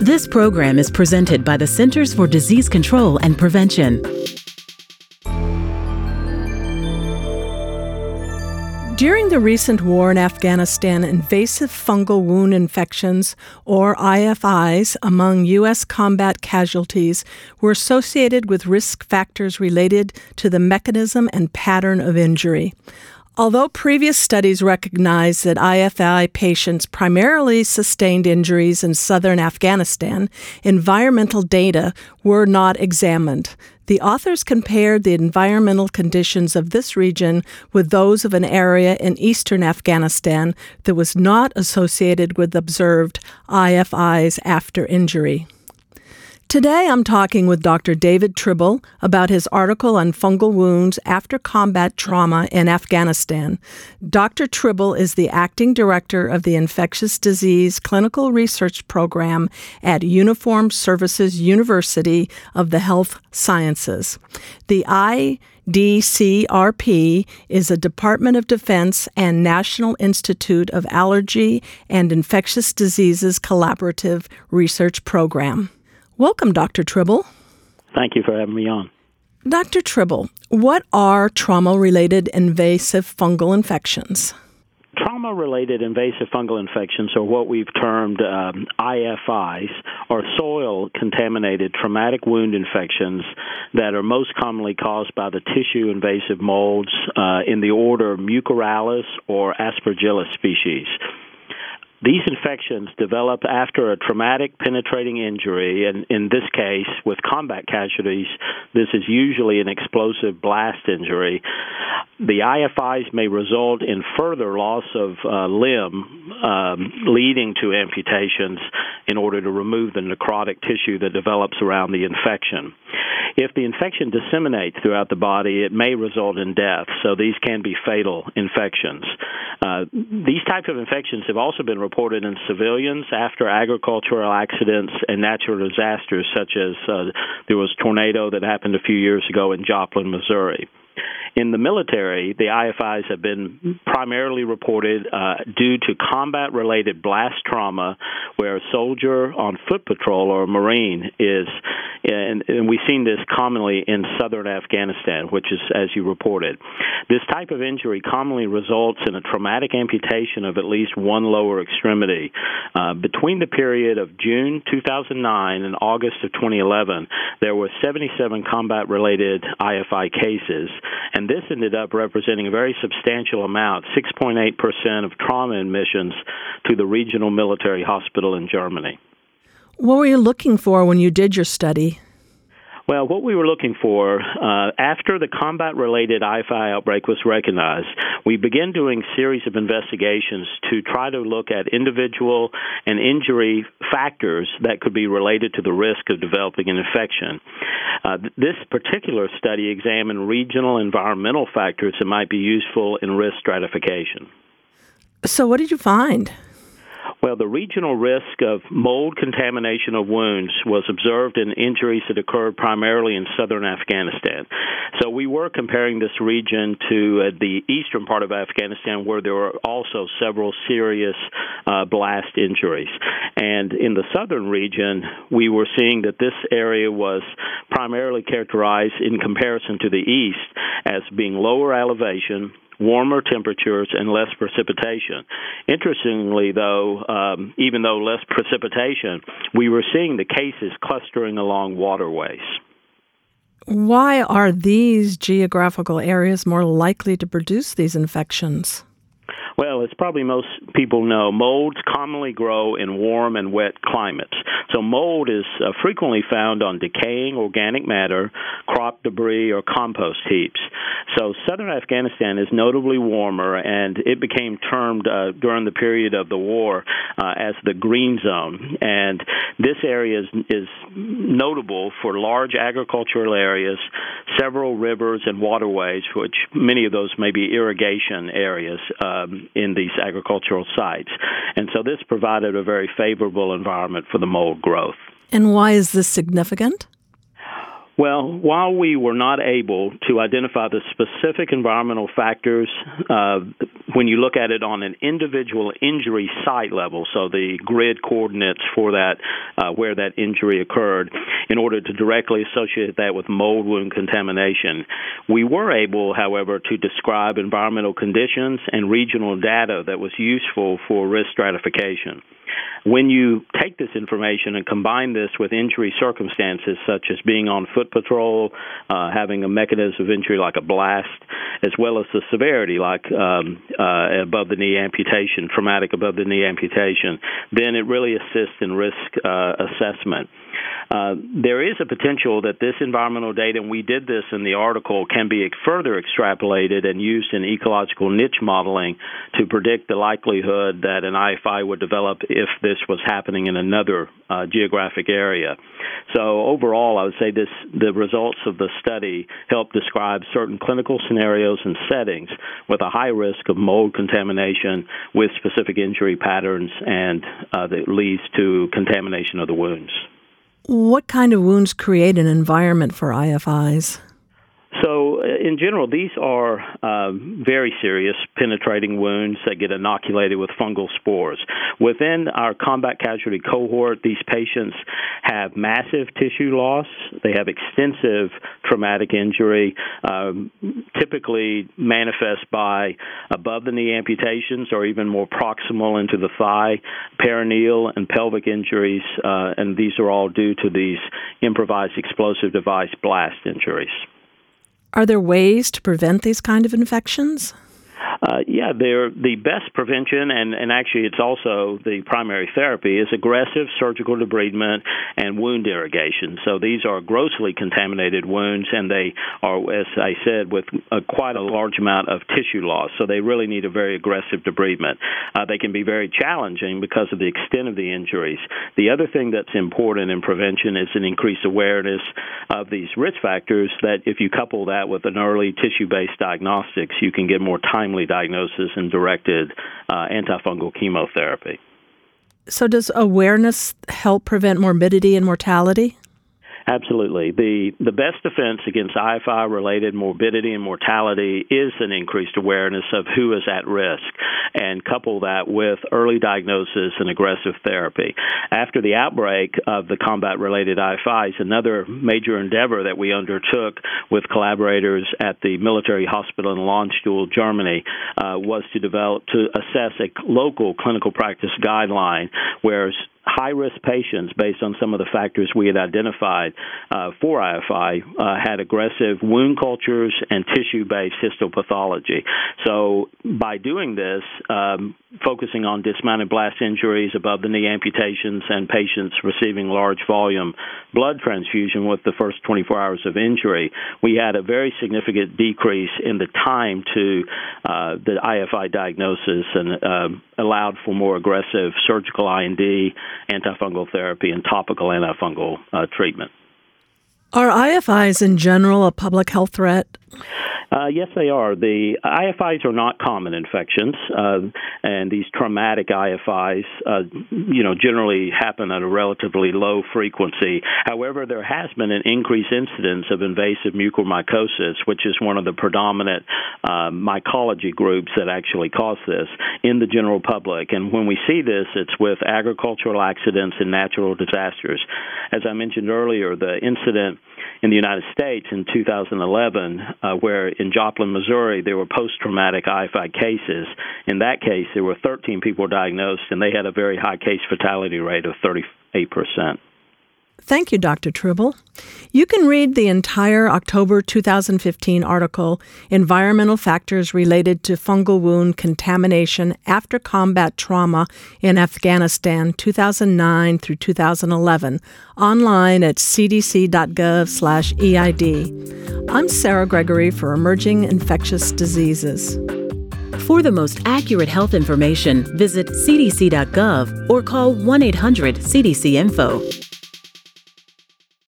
This program is presented by the Centers for Disease Control and Prevention. During the recent war in Afghanistan, invasive fungal wound infections, or IFIs, among U.S. combat casualties were associated with risk factors related to the mechanism and pattern of injury. Although previous studies recognized that IFI patients primarily sustained injuries in southern Afghanistan, environmental data were not examined. The authors compared the environmental conditions of this region with those of an area in eastern Afghanistan that was not associated with observed IFIs after injury. Today I'm talking with Dr. David Tribble about his article on fungal wounds after combat trauma in Afghanistan. Dr. Tribble is the acting director of the Infectious Disease Clinical Research Program at Uniformed Services University of the Health Sciences. The IDCRP is a Department of Defense and National Institute of Allergy and Infectious Diseases collaborative research program. Welcome, Dr. Tribble. Thank you for having me on. Dr. Tribble, what are trauma related invasive fungal infections? Trauma related invasive fungal infections are what we've termed um, IFIs, or soil contaminated traumatic wound infections that are most commonly caused by the tissue invasive molds uh, in the order Mucorales or Aspergillus species. These infections develop after a traumatic penetrating injury, and in this case, with combat casualties, this is usually an explosive blast injury. The IFIs may result in further loss of uh, limb, um, leading to amputations in order to remove the necrotic tissue that develops around the infection. If the infection disseminates throughout the body, it may result in death, so these can be fatal infections. Uh, these types of infections have also been reported in civilians after agricultural accidents and natural disasters, such as uh, there was a tornado that happened a few years ago in Joplin, Missouri. In the military, the IFIs have been primarily reported uh, due to combat related blast trauma, where a soldier on foot patrol or a Marine is, and, and we've seen this commonly in southern Afghanistan, which is as you reported. This type of injury commonly results in a traumatic amputation of at least one lower extremity. Uh, between the period of June 2009 and August of 2011, there were 77 combat related IFI cases, and and this ended up representing a very substantial amount 6.8% of trauma admissions to the regional military hospital in Germany. What were you looking for when you did your study? Well, what we were looking for uh, after the combat related IFI outbreak was recognized, we began doing series of investigations to try to look at individual and injury factors that could be related to the risk of developing an infection. Uh, this particular study examined regional environmental factors that might be useful in risk stratification. So, what did you find? Well, the regional risk of mold contamination of wounds was observed in injuries that occurred primarily in southern Afghanistan. So we were comparing this region to uh, the eastern part of Afghanistan, where there were also several serious uh, blast injuries. And in the southern region, we were seeing that this area was primarily characterized in comparison to the east as being lower elevation, warmer temperatures and less precipitation. Interestingly, though, um, even though less precipitation, we were seeing the cases clustering along waterways. Why are these geographical areas more likely to produce these infections? Well, as probably most people know, molds commonly grow in warm and wet climates. So, mold is uh, frequently found on decaying organic matter, crop debris, or compost heaps. So, southern Afghanistan is notably warmer, and it became termed uh, during the period of the war uh, as the green zone. And this area is, is notable for large agricultural areas, several rivers and waterways, which many of those may be irrigation areas. Um, in these agricultural sites. And so this provided a very favorable environment for the mold growth. And why is this significant? Well, while we were not able to identify the specific environmental factors, uh, when you look at it on an individual injury site level, so the grid coordinates for that, uh, where that injury occurred, in order to directly associate that with mold wound contamination, we were able, however, to describe environmental conditions and regional data that was useful for risk stratification. When you take this information and combine this with injury circumstances such as being on foot patrol, uh, having a mechanism of injury like a blast, as well as the severity like um, uh, above the knee amputation, traumatic above the knee amputation, then it really assists in risk uh, assessment. Uh, there is a potential that this environmental data, and we did this in the article, can be further extrapolated and used in ecological niche modeling to predict the likelihood that an IFI would develop if this was happening in another uh, geographic area. So overall, I would say this the results of the study help describe certain clinical scenarios and settings with a high risk of mold contamination with specific injury patterns and uh, that leads to contamination of the wounds. What kind of wounds create an environment for IFIs? Uh, in general, these are uh, very serious penetrating wounds that get inoculated with fungal spores. Within our combat casualty cohort, these patients have massive tissue loss. They have extensive traumatic injury, um, typically manifest by above the knee amputations or even more proximal into the thigh, perineal, and pelvic injuries, uh, and these are all due to these improvised explosive device blast injuries. Are there ways to prevent these kind of infections? Uh, yeah, they're the best prevention, and, and actually, it's also the primary therapy is aggressive surgical debridement and wound irrigation. So these are grossly contaminated wounds, and they are, as I said, with a, quite a large amount of tissue loss. So they really need a very aggressive debridement. Uh, they can be very challenging because of the extent of the injuries. The other thing that's important in prevention is an increased awareness of these risk factors. That if you couple that with an early tissue-based diagnostics, you can get more timely diagnosis and directed uh, antifungal chemotherapy. So, does awareness help prevent morbidity and mortality? Absolutely. The the best defense against IFI related morbidity and mortality is an increased awareness of who is at risk and couple that with early diagnosis and aggressive therapy. After the outbreak of the combat related IFIs, another major endeavor that we undertook with collaborators at the military hospital in Landstuhl, Germany, uh, was to develop to assess a local clinical practice guideline where high risk patients, based on some of the factors we had identified uh, for IFI, uh, had aggressive wound cultures and tissue based histopathology. So, by doing this, um, focusing on dismounted blast injuries, above the knee amputations, and patients receiving large volume blood transfusion with the first 24 hours of injury, we had a very significant decrease in the time to uh, the IFI diagnosis and uh, allowed for more aggressive surgical IND, antifungal therapy, and topical antifungal uh, treatment. Are IFIs in general a public health threat? Uh, yes, they are. The IFIs are not common infections, uh, and these traumatic IFIs, uh, you know, generally happen at a relatively low frequency. However, there has been an increased incidence of invasive mucormycosis, which is one of the predominant uh, mycology groups that actually cause this in the general public. And when we see this, it's with agricultural accidents and natural disasters. As I mentioned earlier, the incident in the United States in 2011, uh, where in Joplin, Missouri, there were post traumatic IFI cases. In that case, there were 13 people diagnosed, and they had a very high case fatality rate of 38 percent. Thank you, Dr. Tribble. You can read the entire October 2015 article, Environmental Factors Related to Fungal Wound Contamination After Combat Trauma in Afghanistan 2009 through 2011, online at cdc.gov/eid. I'm Sarah Gregory for Emerging Infectious Diseases. For the most accurate health information, visit cdc.gov or call 1 800 CDC Info.